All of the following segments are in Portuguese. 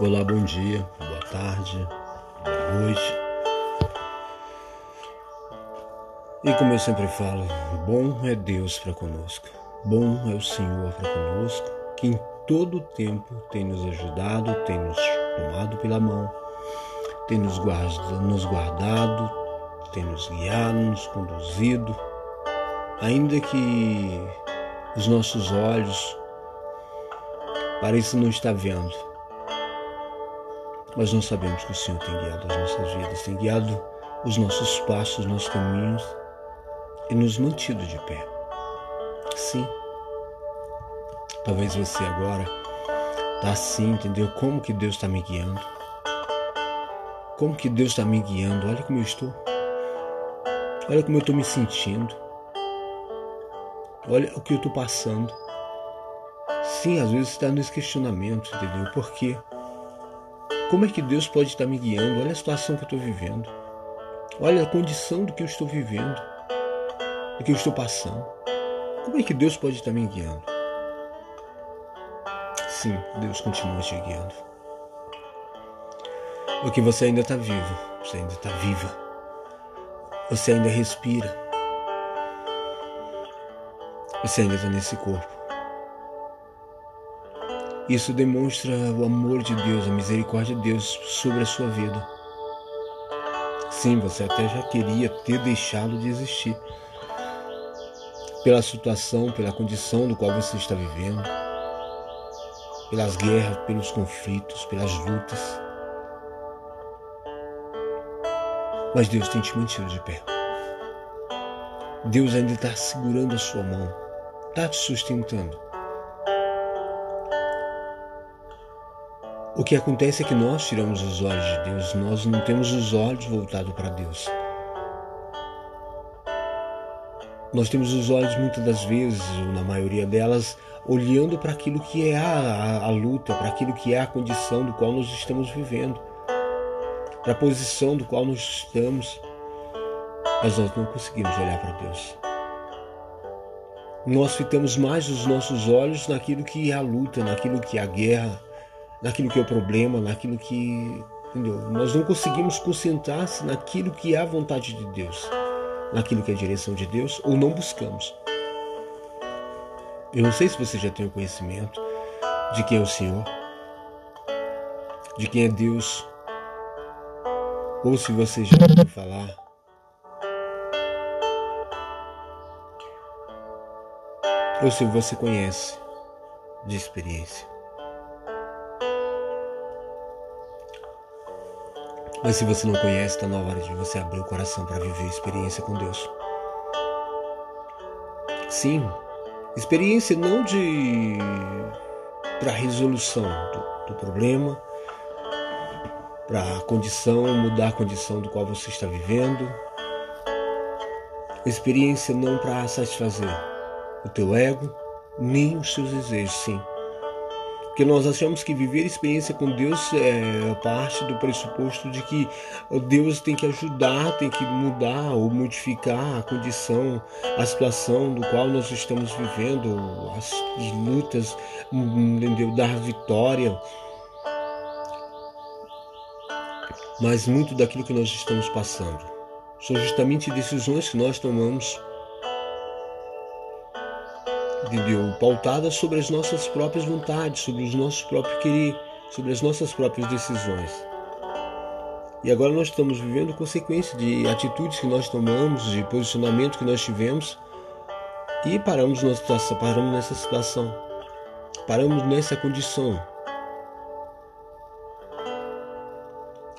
Olá, bom dia, boa tarde, boa noite. E como eu sempre falo, bom é Deus para conosco, bom é o Senhor para conosco, que em todo tempo tem nos ajudado, tem nos tomado pela mão, tem nos guardado, nos guardado tem nos guiado, nos conduzido, ainda que os nossos olhos pareçam não estar vendo mas nós sabemos que o Senhor tem guiado as nossas vidas, tem guiado os nossos passos, os nossos caminhos e nos mantido de pé. Sim. Talvez você agora está assim, entendeu? Como que Deus está me guiando? Como que Deus está me guiando? Olha como eu estou. Olha como eu estou me sentindo. Olha o que eu estou passando. Sim, às vezes está nesse questionamento, entendeu? Por quê? Como é que Deus pode estar me guiando? Olha a situação que eu estou vivendo. Olha a condição do que eu estou vivendo, do que eu estou passando. Como é que Deus pode estar me guiando? Sim, Deus continua te guiando. Porque você ainda está vivo, você ainda está viva, você ainda respira, você ainda está nesse corpo. Isso demonstra o amor de Deus, a misericórdia de Deus sobre a sua vida. Sim, você até já queria ter deixado de existir pela situação, pela condição do qual você está vivendo, pelas guerras, pelos conflitos, pelas lutas. Mas Deus tem te mantido de pé. Deus ainda está segurando a sua mão, está te sustentando. O que acontece é que nós tiramos os olhos de Deus, nós não temos os olhos voltados para Deus. Nós temos os olhos muitas das vezes, ou na maioria delas, olhando para aquilo que é a, a, a luta, para aquilo que é a condição do qual nós estamos vivendo, para a posição do qual nós estamos, mas nós não conseguimos olhar para Deus. Nós fitamos mais os nossos olhos naquilo que é a luta, naquilo que é a guerra, naquilo que é o problema, naquilo que. Entendeu? Nós não conseguimos concentrar-se naquilo que é a vontade de Deus, naquilo que é a direção de Deus, ou não buscamos. Eu não sei se você já tem o conhecimento de quem é o Senhor, de quem é Deus, ou se você já ouviu falar. Ou se você conhece de experiência. Mas se você não conhece, está na hora de você abrir o coração para viver a experiência com Deus. Sim, experiência não de para resolução do, do problema, para a condição, mudar a condição do qual você está vivendo. Experiência não para satisfazer o teu ego, nem os seus desejos, sim porque nós achamos que viver experiência com Deus é parte do pressuposto de que Deus tem que ajudar, tem que mudar ou modificar a condição, a situação do qual nós estamos vivendo, as lutas, entendeu? dar vitória. Mas muito daquilo que nós estamos passando são justamente decisões que nós tomamos entendeu? Pautada sobre as nossas próprias vontades, sobre os nossos próprios querer, sobre as nossas próprias decisões. E agora nós estamos vivendo consequência de atitudes que nós tomamos, de posicionamento que nós tivemos e paramos nessa paramos nessa situação, paramos nessa condição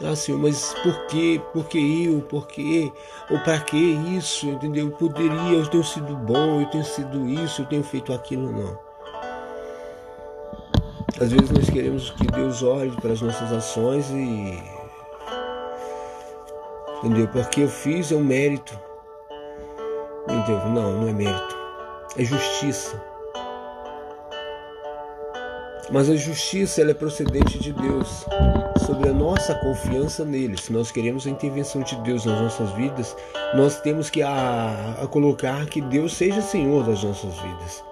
Ah, Senhor, mas por quê? Por que eu? Por quê? Ou para que isso? Entendeu? Poderia, eu tenho sido bom, eu tenho sido isso, eu tenho feito aquilo, não. Às vezes nós queremos que Deus olhe para as nossas ações e. Entendeu? Porque eu fiz é um mérito. Entendeu? Não, não é mérito. É justiça. Mas a justiça ela é procedente de Deus, sobre a nossa confiança nele. Se nós queremos a intervenção de Deus nas nossas vidas, nós temos que a, a colocar que Deus seja Senhor das nossas vidas.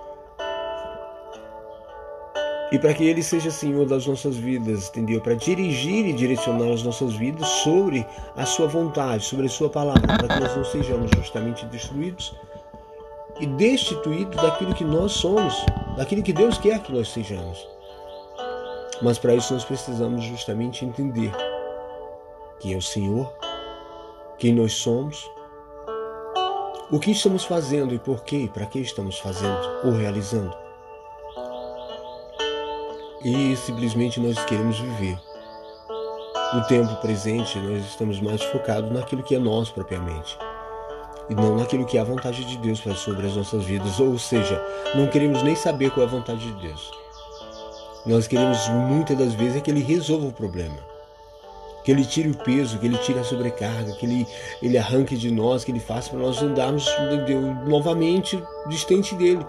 e para que Ele seja Senhor das nossas vidas, entendeu? Para dirigir e direcionar as nossas vidas sobre a Sua vontade, sobre a Sua palavra, para que nós não sejamos justamente destruídos e destituídos daquilo que nós somos, daquilo que Deus quer que nós sejamos. Mas para isso nós precisamos justamente entender quem é o Senhor, quem nós somos, o que estamos fazendo e por quê, para que estamos fazendo ou realizando e simplesmente nós queremos viver. No tempo presente, nós estamos mais focados naquilo que é nós propriamente e não naquilo que é a vontade de Deus para sobre as nossas vidas. Ou seja, não queremos nem saber qual é a vontade de Deus. Nós queremos muitas das vezes é que Ele resolva o problema, que Ele tire o peso, que Ele tire a sobrecarga, que Ele, ele arranque de nós, que Ele faça para nós andarmos novamente distante dEle.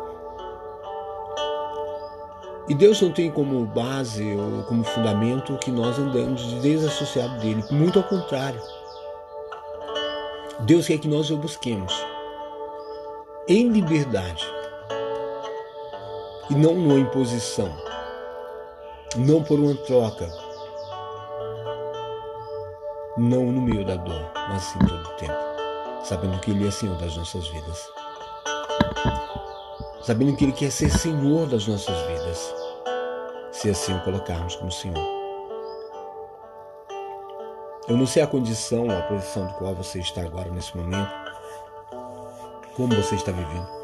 E Deus não tem como base ou como fundamento que nós andamos desassociado dele. Muito ao contrário. Deus quer que nós o busquemos em liberdade e não numa imposição, não por uma troca, não no meio da dor, mas sim todo o tempo, sabendo que Ele é Senhor das nossas vidas. Sabendo que Ele quer ser Senhor das nossas vidas, se assim o colocarmos como Senhor. Eu não sei a condição, a posição do qual você está agora nesse momento, como você está vivendo.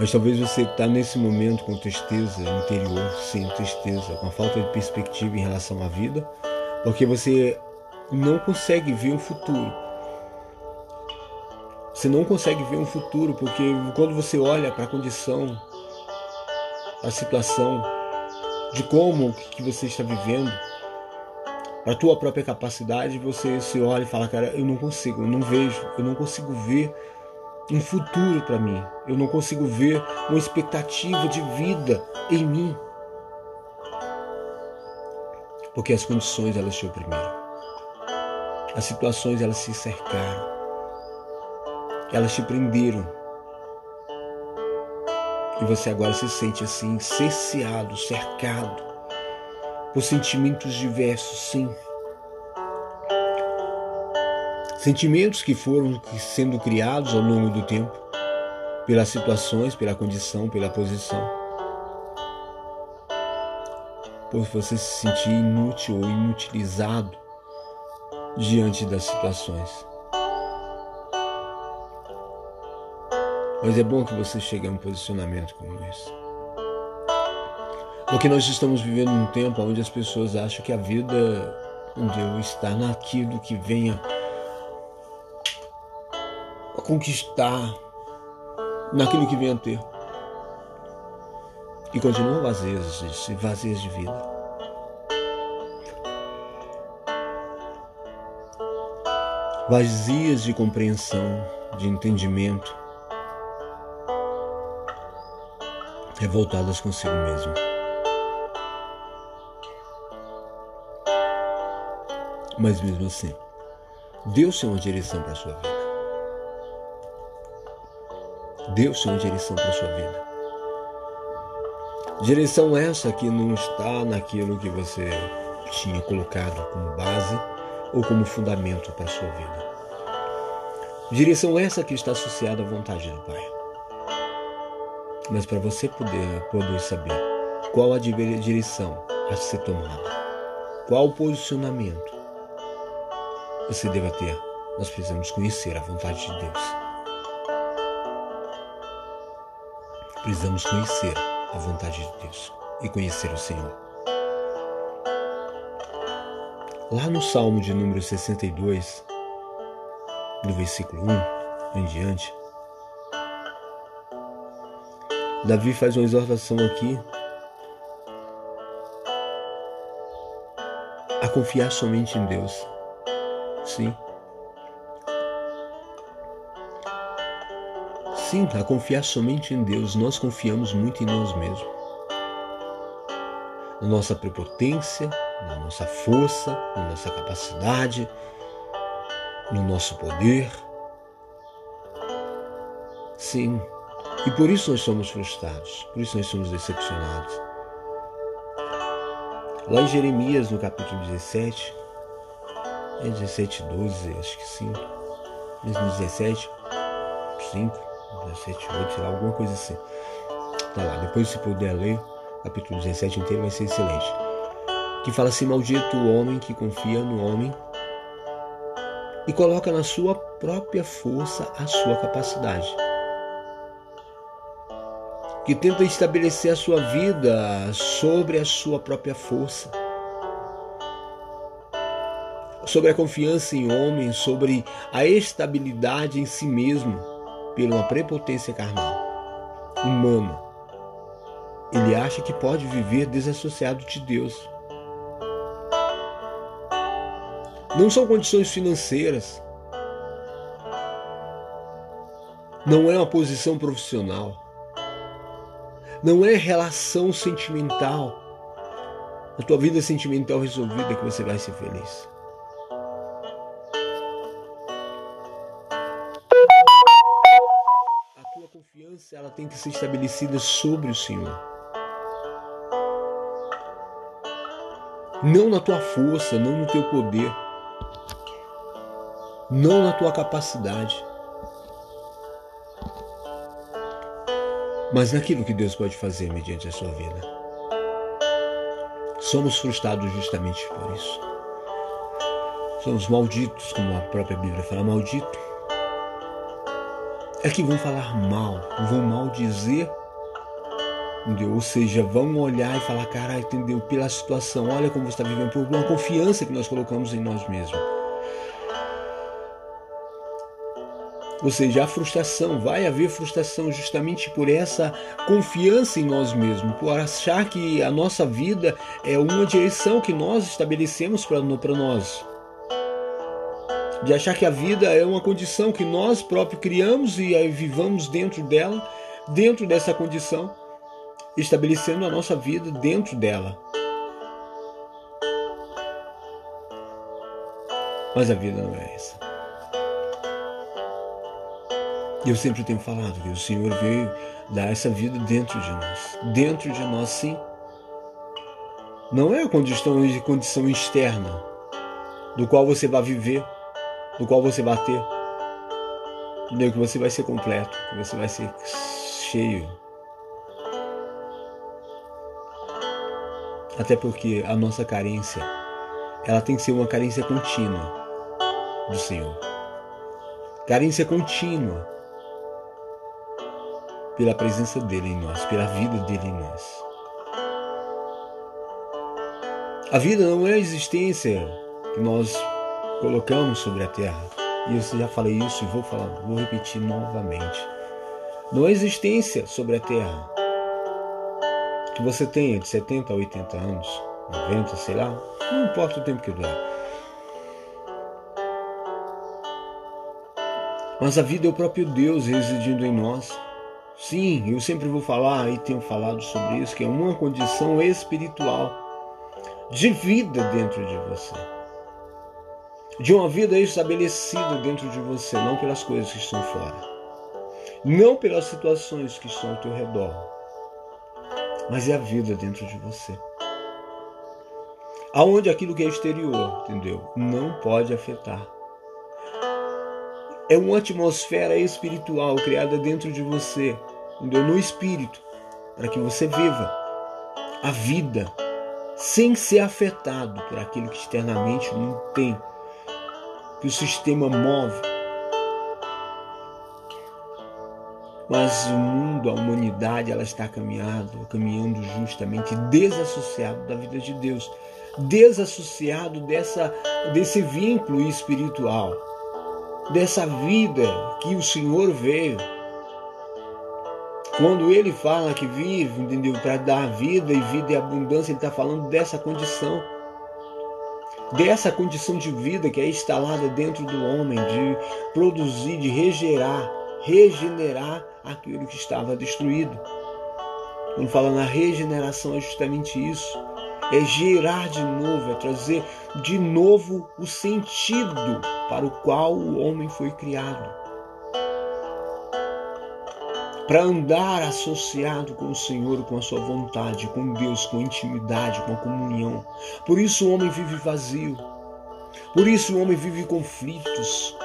Mas talvez você está nesse momento com tristeza interior, sim, tristeza, com falta de perspectiva em relação à vida, porque você não consegue ver o futuro. Você não consegue ver um futuro, porque quando você olha para a condição, a situação, de como que você está vivendo, a tua própria capacidade, você se olha e fala, cara, eu não consigo, eu não vejo, eu não consigo ver um futuro para mim. Eu não consigo ver uma expectativa de vida em mim. Porque as condições elas te oprimiram. As situações elas se cercaram. Elas te prenderam. E você agora se sente assim, cerceado, cercado por sentimentos diversos, sim. Sentimentos que foram sendo criados ao longo do tempo, pelas situações, pela condição, pela posição. Por você se sentir inútil ou inutilizado diante das situações. Mas é bom que você chegue a um posicionamento como esse. Porque nós estamos vivendo um tempo onde as pessoas acham que a vida onde está naquilo que venha conquistar, naquilo que venha a ter. E continuam vazias, vazias de vida. Vazias de compreensão, de entendimento, revoltadas consigo mesmo. Mas mesmo assim, Deus tem uma direção para a sua vida. Deus tem direção para a sua vida. Direção essa que não está naquilo que você tinha colocado como base ou como fundamento para a sua vida. Direção essa que está associada à vontade do Pai. Mas para você poder, poder saber qual a direção a ser tomada, qual o posicionamento você deva ter, nós precisamos conhecer a vontade de Deus. Precisamos conhecer a vontade de Deus e conhecer o Senhor. Lá no Salmo de número 62, no versículo 1 em diante, Davi faz uma exortação aqui a confiar somente em Deus. Sim. Sim, a confiar somente em Deus. Nós confiamos muito em nós mesmos. Na nossa prepotência, na nossa força, na nossa capacidade, no nosso poder. Sim, E por isso nós somos frustrados, por isso nós somos decepcionados. Lá em Jeremias, no capítulo 17, é 17, 12, acho que sim, mesmo 17, 5, 17, 8, sei lá, alguma coisa assim. Tá lá, depois se puder ler, capítulo 17 inteiro vai ser excelente. Que fala assim: Maldito o homem que confia no homem e coloca na sua própria força a sua capacidade. Que tenta estabelecer a sua vida sobre a sua própria força, sobre a confiança em homem, sobre a estabilidade em si mesmo, pela uma prepotência carnal, humana. Ele acha que pode viver desassociado de Deus. Não são condições financeiras. Não é uma posição profissional. Não é relação sentimental. A tua vida sentimental resolvida que você vai ser feliz. Ela tem que ser estabelecida sobre o Senhor. Não na tua força, não no teu poder não na tua capacidade, mas naquilo que Deus pode fazer mediante a sua vida. Somos frustrados justamente por isso. Somos malditos, como a própria Bíblia fala, maldito. É que vão falar mal, vão maldizer, entendeu? Ou seja, vão olhar e falar, cara, entendeu? Pela situação, olha como você está vivendo, por uma confiança que nós colocamos em nós mesmos. Ou seja, a frustração, vai haver frustração justamente por essa confiança em nós mesmos, por achar que a nossa vida é uma direção que nós estabelecemos para nós. De achar que a vida é uma condição que nós próprios criamos e aí vivamos dentro dela, dentro dessa condição, estabelecendo a nossa vida dentro dela. Mas a vida não é essa. Eu sempre tenho falado que o Senhor veio dar essa vida dentro de nós. Dentro de nós, sim. Não é a condição, condição externa do qual você vai viver, do qual você vai ter. Que você vai ser completo, que você vai ser cheio. Até porque a nossa carência, ela tem que ser uma carência contínua do Senhor. Carência contínua pela presença dele em nós, pela vida dele em nós. A vida não é a existência que nós colocamos sobre a terra. E eu já falei isso e vou falar, vou repetir novamente. Não é existência sobre a terra que você tenha de 70 a 80 anos, 90, sei lá, não importa o tempo que durar. Mas a vida é o próprio Deus residindo em nós. Sim, eu sempre vou falar e tenho falado sobre isso, que é uma condição espiritual de vida dentro de você. De uma vida estabelecida dentro de você, não pelas coisas que estão fora. Não pelas situações que estão ao teu redor. Mas é a vida dentro de você. Aonde aquilo que é exterior, entendeu? Não pode afetar. É uma atmosfera espiritual criada dentro de você, entendeu? no espírito, para que você viva a vida sem ser afetado por aquilo que externamente não tem, que o sistema move. Mas o mundo, a humanidade, ela está caminhando, caminhando justamente desassociado da vida de Deus, desassociado dessa, desse vínculo espiritual, dessa vida que o Senhor veio quando ele fala que vive, entendeu? Para dar vida e vida e abundância, ele está falando dessa condição. Dessa condição de vida que é instalada dentro do homem, de produzir, de regerar, regenerar aquilo que estava destruído. Quando fala na regeneração, é justamente isso. É gerar de novo, é trazer de novo o sentido para o qual o homem foi criado para andar associado com o Senhor, com a sua vontade, com Deus, com intimidade, com a comunhão. Por isso o homem vive vazio. Por isso o homem vive conflitos.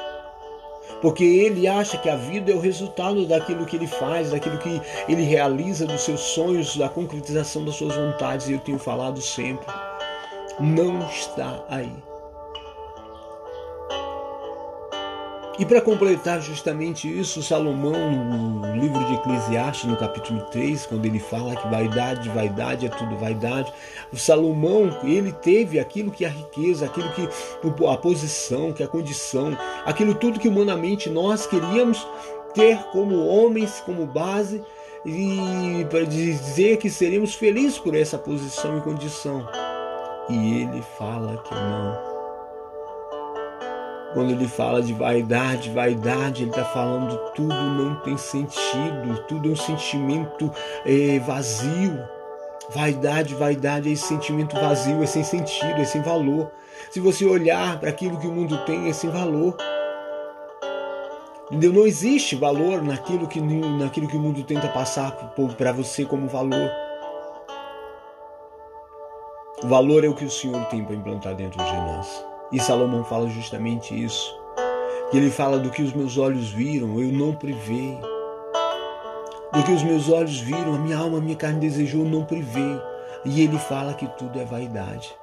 Porque ele acha que a vida é o resultado daquilo que ele faz, daquilo que ele realiza, dos seus sonhos, da concretização das suas vontades. E eu tenho falado sempre: não está aí. E para completar justamente isso, Salomão, no livro de Eclesiastes, no capítulo 3, quando ele fala que vaidade, vaidade é tudo vaidade, o Salomão, ele teve aquilo que é a riqueza, aquilo que a posição, que a condição, aquilo tudo que humanamente nós queríamos ter como homens, como base, e para dizer que seríamos felizes por essa posição e condição. E ele fala que não quando ele fala de vaidade, vaidade, ele está falando tudo não tem sentido, tudo é um sentimento é, vazio. Vaidade, vaidade é esse sentimento vazio, é sem sentido, é sem valor. Se você olhar para aquilo que o mundo tem, é sem valor. Entendeu? Não existe valor naquilo que, naquilo que o mundo tenta passar para você como valor. O valor é o que o Senhor tem para implantar dentro de nós. E Salomão fala justamente isso. Ele fala do que os meus olhos viram, eu não privei. Do que os meus olhos viram, a minha alma, a minha carne desejou, eu não privei. E ele fala que tudo é vaidade.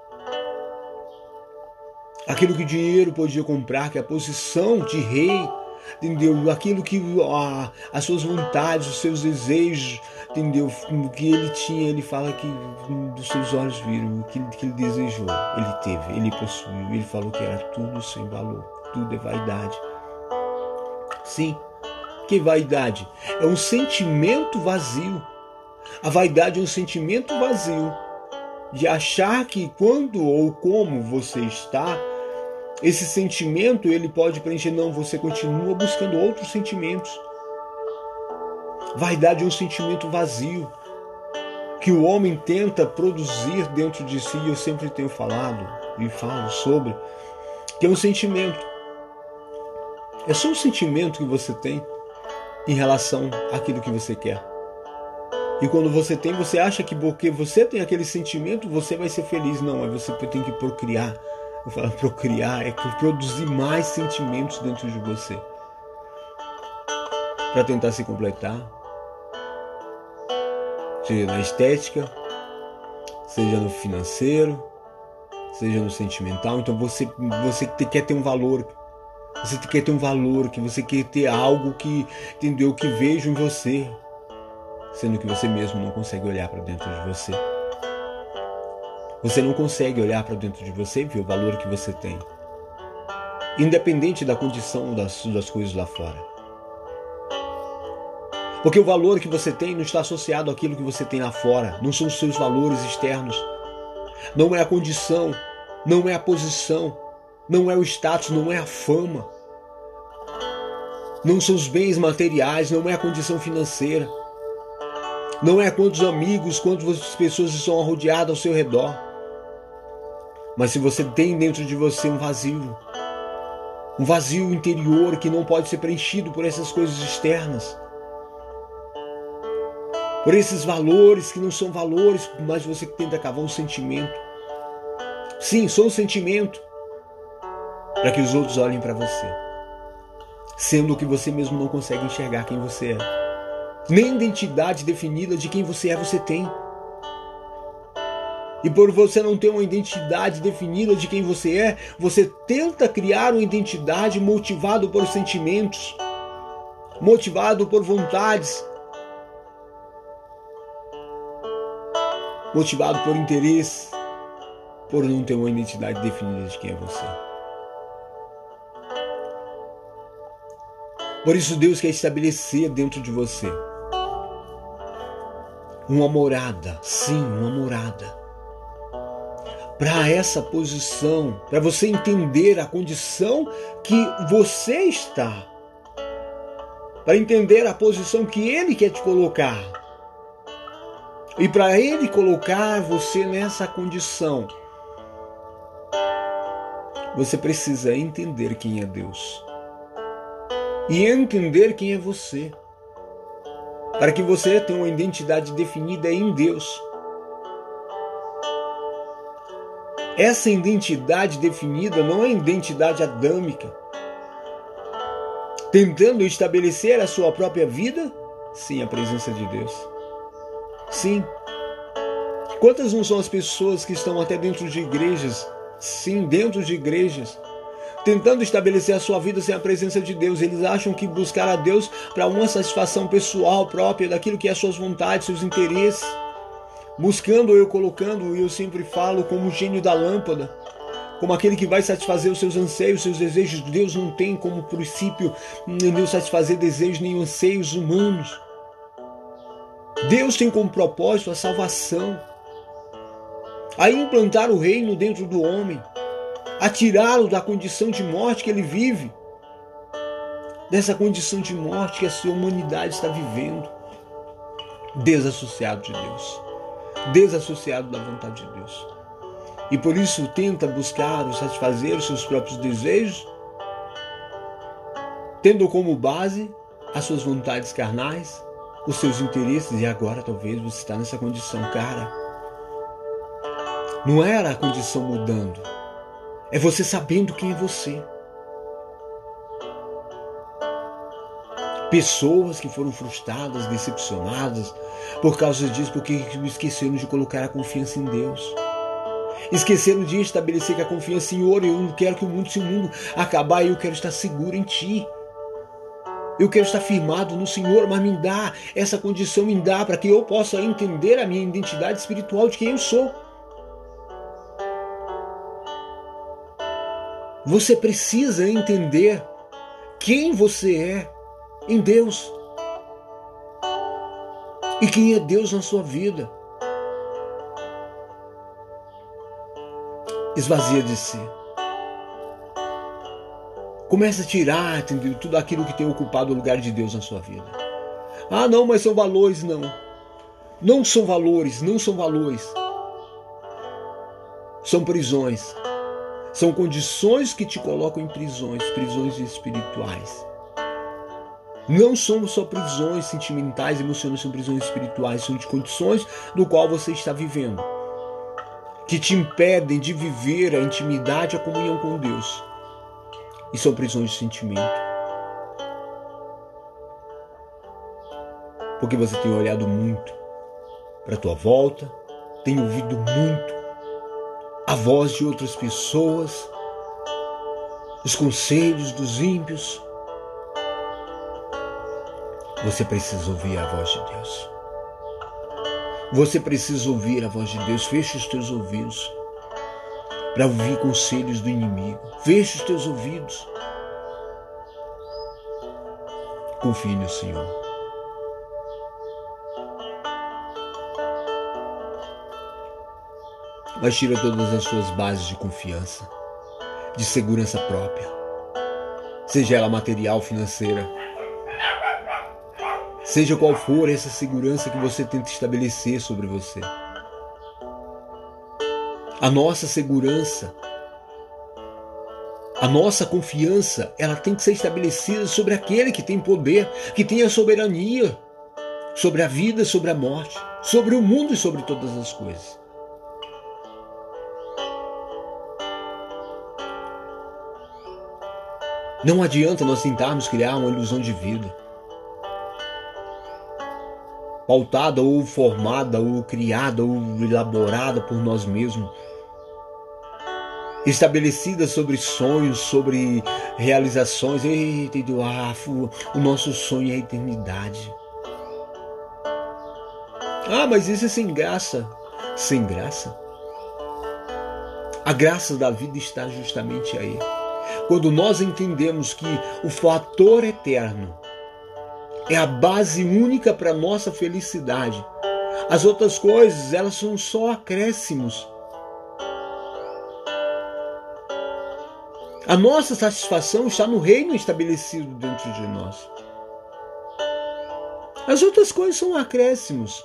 Aquilo que o dinheiro podia comprar, que a posição de rei, entendeu? Aquilo que a, as suas vontades, os seus desejos, entendeu? O que ele tinha, ele fala que dos seus olhos viram, o que, que ele desejou, ele teve, ele possuiu, ele falou que era tudo sem valor, tudo é vaidade. Sim, que vaidade? É um sentimento vazio. A vaidade é um sentimento vazio de achar que quando ou como você está, esse sentimento ele pode preencher. Não, você continua buscando outros sentimentos. Vaidade é um sentimento vazio que o homem tenta produzir dentro de si. Eu sempre tenho falado e falo sobre que é um sentimento. É só um sentimento que você tem em relação àquilo que você quer. E quando você tem, você acha que porque você tem aquele sentimento, você vai ser feliz. Não, é você tem que procriar. Eu falo procriar, é produzir mais sentimentos dentro de você. Para tentar se completar, seja na estética, seja no financeiro, seja no sentimental. Então você, você quer ter um valor, você quer ter um valor, que você quer ter algo que entendeu que vejo em você, sendo que você mesmo não consegue olhar para dentro de você. Você não consegue olhar para dentro de você e ver o valor que você tem, independente da condição das, das coisas lá fora. Porque o valor que você tem não está associado àquilo que você tem lá fora, não são os seus valores externos, não é a condição, não é a posição, não é o status, não é a fama, não são os bens materiais, não é a condição financeira, não é quantos amigos, quantas pessoas estão rodeadas ao seu redor. Mas se você tem dentro de você um vazio, um vazio interior que não pode ser preenchido por essas coisas externas, por esses valores que não são valores, mas você tenta cavar um sentimento. Sim, sou um sentimento para que os outros olhem para você, sendo que você mesmo não consegue enxergar quem você é. Nem identidade definida de quem você é você tem. E por você não ter uma identidade definida de quem você é, você tenta criar uma identidade motivado por sentimentos, motivado por vontades, motivado por interesse, por não ter uma identidade definida de quem é você. Por isso Deus quer estabelecer dentro de você uma morada, sim, uma morada. Para essa posição, para você entender a condição que você está, para entender a posição que Ele quer te colocar. E para Ele colocar você nessa condição, você precisa entender quem é Deus e entender quem é você. para que você tenha uma identidade definida em Deus. Essa identidade definida não é identidade adâmica, tentando estabelecer a sua própria vida sem a presença de Deus. Sim. Quantas não são as pessoas que estão até dentro de igrejas? Sim, dentro de igrejas, tentando estabelecer a sua vida sem a presença de Deus. Eles acham que buscar a Deus para uma satisfação pessoal própria daquilo que é as suas vontades, seus interesses. Buscando eu colocando, e eu sempre falo como o gênio da lâmpada, como aquele que vai satisfazer os seus anseios, seus desejos. Deus não tem como princípio Deus satisfazer desejos nem anseios humanos. Deus tem como propósito a salvação, a implantar o reino dentro do homem a tirá-lo da condição de morte que ele vive, dessa condição de morte que a sua humanidade está vivendo, desassociado de Deus, desassociado da vontade de Deus. E por isso tenta buscar ou satisfazer os seus próprios desejos, tendo como base as suas vontades carnais, os seus interesses, e agora talvez você está nessa condição, cara. Não era a condição mudando, é você sabendo quem é você. Pessoas que foram frustradas, decepcionadas por causa disso, porque esqueceram de colocar a confiança em Deus. Esqueceram de estabelecer que a confiança, Senhor, eu não quero que o mundo, se mundo acabar, eu quero estar seguro em Ti. Eu quero estar firmado no Senhor, mas me dá essa condição, me dá para que eu possa entender a minha identidade espiritual de quem eu sou. Você precisa entender quem você é em Deus e quem é Deus na sua vida. Esvazia de si. Comece a tirar entendeu, tudo aquilo que tem ocupado o lugar de Deus na sua vida. Ah, não, mas são valores, não. Não são valores, não são valores. São prisões. São condições que te colocam em prisões, prisões espirituais. Não são só prisões sentimentais, emocionais, são prisões espirituais, são de condições do qual você está vivendo, que te impedem de viver a intimidade, a comunhão com Deus. E são prisões de sentimento. Porque você tem olhado muito para a tua volta, tem ouvido muito a voz de outras pessoas, os conselhos dos ímpios. Você precisa ouvir a voz de Deus. Você precisa ouvir a voz de Deus. Feche os teus ouvidos para ouvir conselhos do inimigo. Feche os teus ouvidos. Confie no Senhor. mas tira todas as suas bases de confiança, de segurança própria, seja ela material, financeira, seja qual for essa segurança que você tenta estabelecer sobre você. A nossa segurança, a nossa confiança, ela tem que ser estabelecida sobre aquele que tem poder, que tem a soberania sobre a vida, sobre a morte, sobre o mundo e sobre todas as coisas. Não adianta nós tentarmos criar uma ilusão de vida. Pautada ou formada ou criada ou elaborada por nós mesmos. Estabelecida sobre sonhos, sobre realizações. Eita, ah, o nosso sonho é a eternidade. Ah, mas isso é sem graça. Sem graça? A graça da vida está justamente aí quando nós entendemos que o fator eterno é a base única para a nossa felicidade, as outras coisas, elas são só acréscimos. A nossa satisfação está no reino estabelecido dentro de nós. As outras coisas são acréscimos.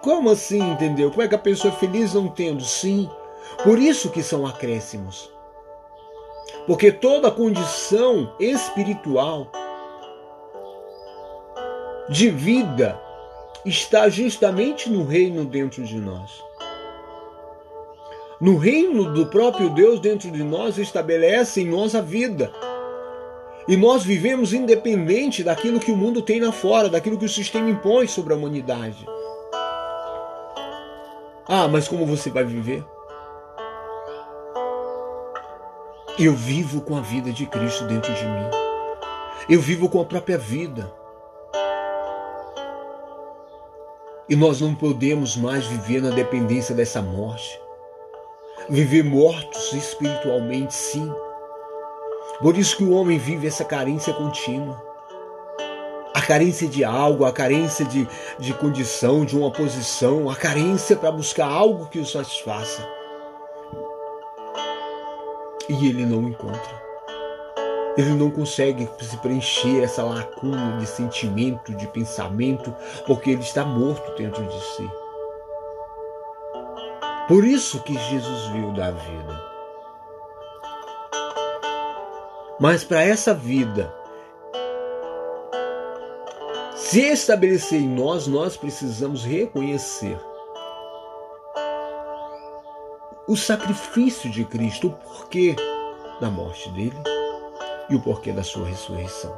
Como assim, entendeu? Como é que a pessoa é feliz não tendo? Sim, por isso que são acréscimos. Porque toda condição espiritual de vida está justamente no reino dentro de nós. No reino do próprio Deus dentro de nós estabelece em nós a vida. E nós vivemos independente daquilo que o mundo tem lá fora, daquilo que o sistema impõe sobre a humanidade. Ah, mas como você vai viver? Eu vivo com a vida de Cristo dentro de mim. Eu vivo com a própria vida. E nós não podemos mais viver na dependência dessa morte. Viver mortos espiritualmente, sim. Por isso que o homem vive essa carência contínua. A carência de algo, a carência de, de condição, de uma posição, a carência para buscar algo que o satisfaça. E ele não encontra. Ele não consegue se preencher essa lacuna de sentimento, de pensamento, porque ele está morto dentro de si. Por isso que Jesus viu da vida. Mas para essa vida se estabelecer em nós, nós precisamos reconhecer o sacrifício de Cristo, o porquê da morte dele e o porquê da sua ressurreição.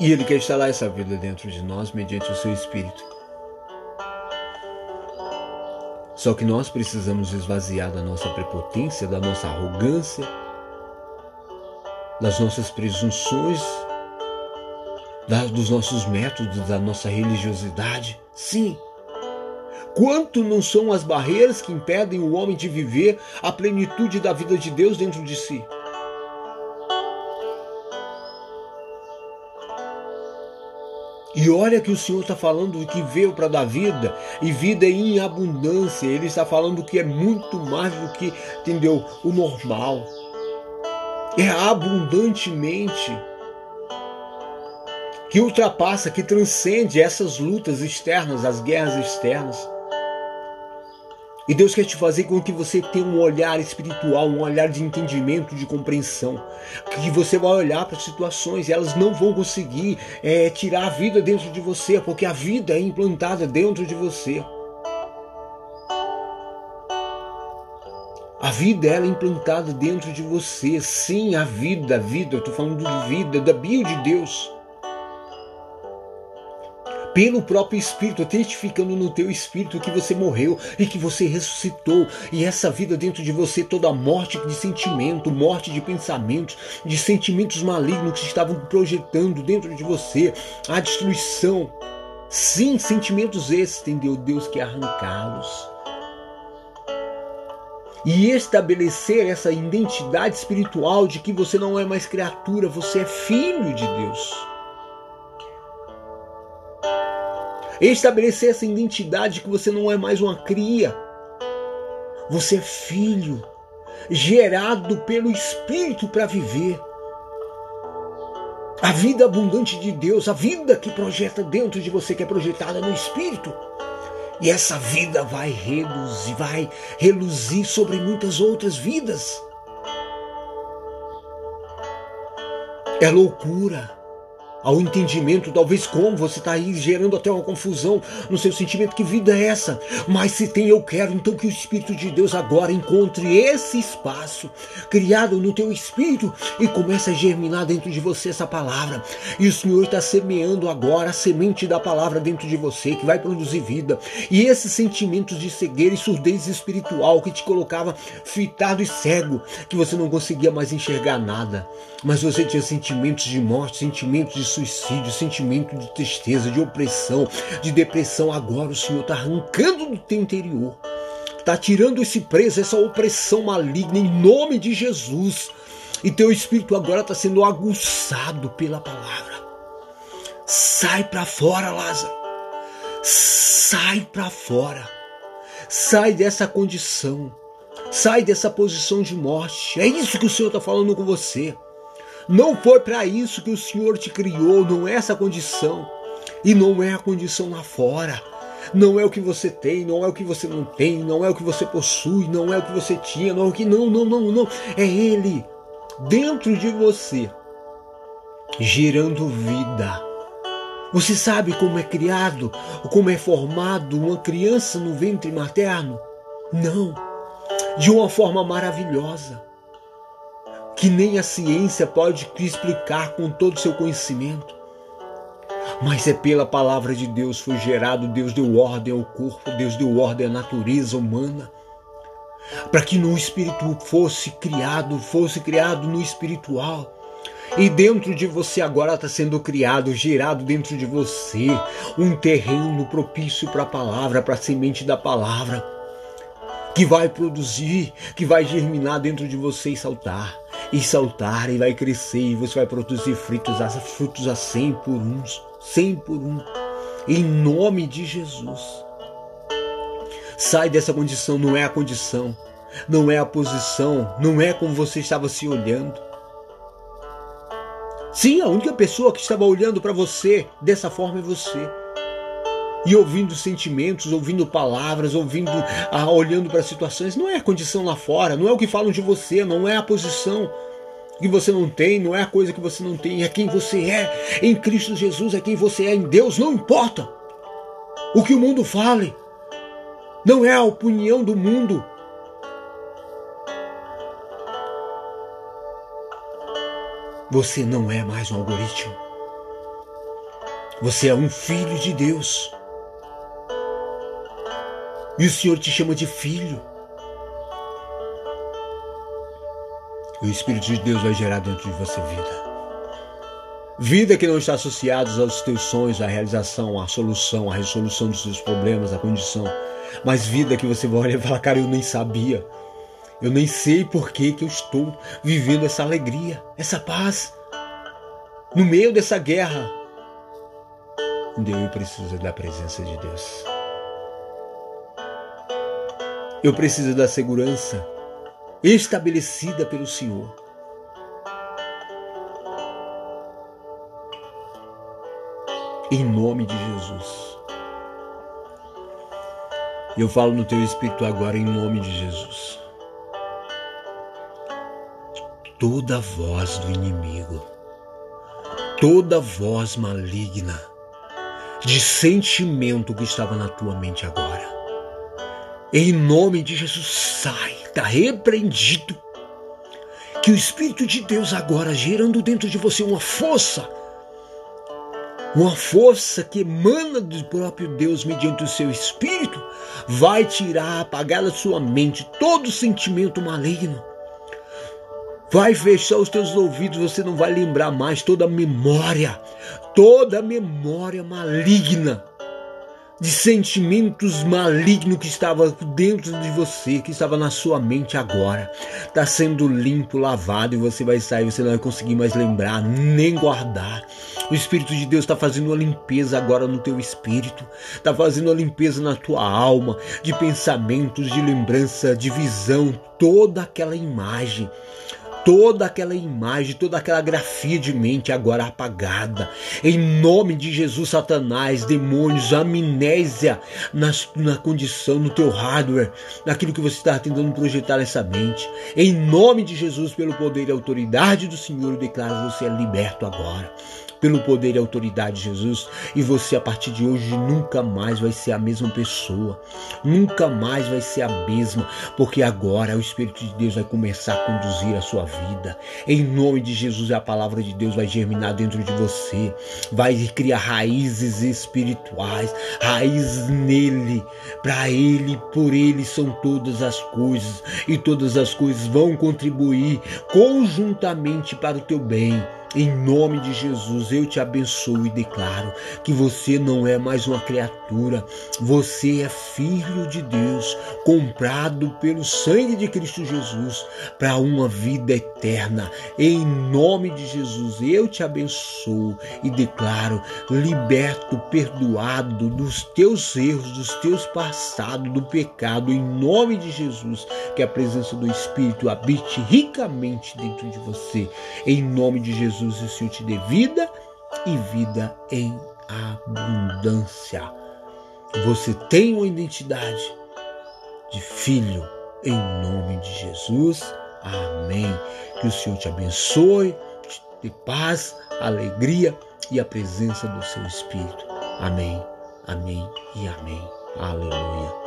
E Ele quer instalar essa vida dentro de nós mediante o seu Espírito. Só que nós precisamos esvaziar da nossa prepotência, da nossa arrogância, das nossas presunções, dos nossos métodos, da nossa religiosidade. Sim, Quanto não são as barreiras que impedem o homem de viver a plenitude da vida de Deus dentro de si? E olha que o Senhor está falando que veio para dar vida e vida em abundância. Ele está falando que é muito mais do que, entendeu, o normal. É abundantemente que ultrapassa, que transcende essas lutas externas, as guerras externas. E Deus quer te fazer com que você tenha um olhar espiritual, um olhar de entendimento, de compreensão. Que você vai olhar para as situações e elas não vão conseguir é, tirar a vida dentro de você, porque a vida é implantada dentro de você. A vida ela é implantada dentro de você. Sim, a vida, a vida, eu estou falando de vida, da bio de Deus pelo próprio Espírito, testificando no teu Espírito que você morreu e que você ressuscitou. E essa vida dentro de você, toda morte de sentimento, morte de pensamentos, de sentimentos malignos que estavam projetando dentro de você, a destruição. Sim, sentimentos esses, entendeu? Deus quer arrancá-los. E estabelecer essa identidade espiritual de que você não é mais criatura, você é filho de Deus. Estabelecer essa identidade que você não é mais uma cria. Você é filho, gerado pelo Espírito para viver. A vida abundante de Deus, a vida que projeta dentro de você, que é projetada no Espírito. E essa vida vai reduzir, vai reluzir sobre muitas outras vidas. É loucura ao entendimento, talvez como você está aí gerando até uma confusão no seu sentimento, que vida é essa? Mas se tem eu quero, então que o Espírito de Deus agora encontre esse espaço criado no teu espírito e comece a germinar dentro de você essa palavra. E o Senhor está semeando agora a semente da palavra dentro de você que vai produzir vida. E esses sentimentos de cegueira e surdez espiritual que te colocava fitado e cego, que você não conseguia mais enxergar nada, mas você tinha sentimentos de morte, sentimentos de suicídio, sentimento de tristeza, de opressão, de depressão. Agora o Senhor está arrancando do teu interior, está tirando esse preso, essa opressão maligna em nome de Jesus. E teu espírito agora está sendo aguçado pela palavra. Sai para fora, Lázaro. Sai para fora. Sai dessa condição. Sai dessa posição de morte. É isso que o Senhor está falando com você. Não foi para isso que o Senhor te criou, não é essa condição. E não é a condição lá fora. Não é o que você tem, não é o que você não tem, não é o que você possui, não é o que você tinha, não é o que não, não, não, não. É ele dentro de você gerando vida. Você sabe como é criado, como é formado uma criança no ventre materno? Não, de uma forma maravilhosa, que nem a ciência pode explicar com todo o seu conhecimento. Mas é pela palavra de Deus foi gerado, Deus deu ordem ao corpo, Deus deu ordem à natureza humana para que no espírito fosse criado, fosse criado no espiritual. E dentro de você agora está sendo criado, gerado dentro de você um terreno propício para a palavra, para a semente da palavra, que vai produzir, que vai germinar dentro de você e saltar, e saltar, e vai crescer, e você vai produzir frutos, frutos a cem por uns, cem por um, em nome de Jesus. Sai dessa condição, não é a condição, não é a posição, não é como você estava se olhando. Sim, a única pessoa que estava olhando para você dessa forma é você. E ouvindo sentimentos, ouvindo palavras, ouvindo, ah, olhando para situações, não é a condição lá fora, não é o que falam de você, não é a posição que você não tem, não é a coisa que você não tem, é quem você é em Cristo Jesus, é quem você é em Deus, não importa o que o mundo fale, não é a opinião do mundo. Você não é mais um algoritmo. Você é um filho de Deus. E o Senhor te chama de filho. E o Espírito de Deus vai gerar dentro de você vida. Vida que não está associada aos teus sonhos, à realização, à solução, à resolução dos seus problemas, à condição mas vida que você vai olhar e falar, cara, eu nem sabia. Eu nem sei por que, que eu estou vivendo essa alegria, essa paz. No meio dessa guerra. Eu preciso da presença de Deus. Eu preciso da segurança estabelecida pelo Senhor. Em nome de Jesus. Eu falo no teu espírito agora em nome de Jesus. Toda voz do inimigo, toda voz maligna, de sentimento que estava na tua mente agora, em nome de Jesus, sai, está repreendido. Que o Espírito de Deus agora, gerando dentro de você uma força, uma força que emana do próprio Deus mediante o seu espírito, vai tirar, apagar da sua mente todo sentimento maligno. Vai fechar os teus ouvidos, você não vai lembrar mais toda a memória, toda a memória maligna de sentimentos malignos que estava dentro de você, que estava na sua mente agora. Está sendo limpo, lavado e você vai sair, você não vai conseguir mais lembrar, nem guardar. O Espírito de Deus está fazendo uma limpeza agora no teu espírito, está fazendo uma limpeza na tua alma, de pensamentos, de lembrança, de visão, toda aquela imagem toda aquela imagem, toda aquela grafia de mente agora apagada. Em nome de Jesus, Satanás, demônios, amnésia na, na condição, no teu hardware, naquilo que você está tentando projetar nessa mente. Em nome de Jesus, pelo poder e autoridade do Senhor, eu declaro você é liberto agora pelo poder e autoridade de Jesus, e você a partir de hoje nunca mais vai ser a mesma pessoa, nunca mais vai ser a mesma, porque agora o Espírito de Deus vai começar a conduzir a sua vida. Em nome de Jesus, a palavra de Deus vai germinar dentro de você, vai criar raízes espirituais, raízes nele, para ele, por ele são todas as coisas, e todas as coisas vão contribuir conjuntamente para o teu bem em nome de Jesus, eu te abençoo e declaro que você não é mais uma criatura, você é filho de Deus, comprado pelo sangue de Cristo Jesus para uma vida eterna. Em nome de Jesus, eu te abençoo e declaro liberto, perdoado dos teus erros, dos teus passados, do pecado, em nome de Jesus, que a presença do Espírito habite ricamente dentro de você. Em nome de Jesus Jesus o Senhor te dê vida e vida em abundância. Você tem uma identidade de filho em nome de Jesus. Amém. Que o Senhor te abençoe, te de paz, alegria e a presença do seu Espírito. Amém, amém e amém. Aleluia.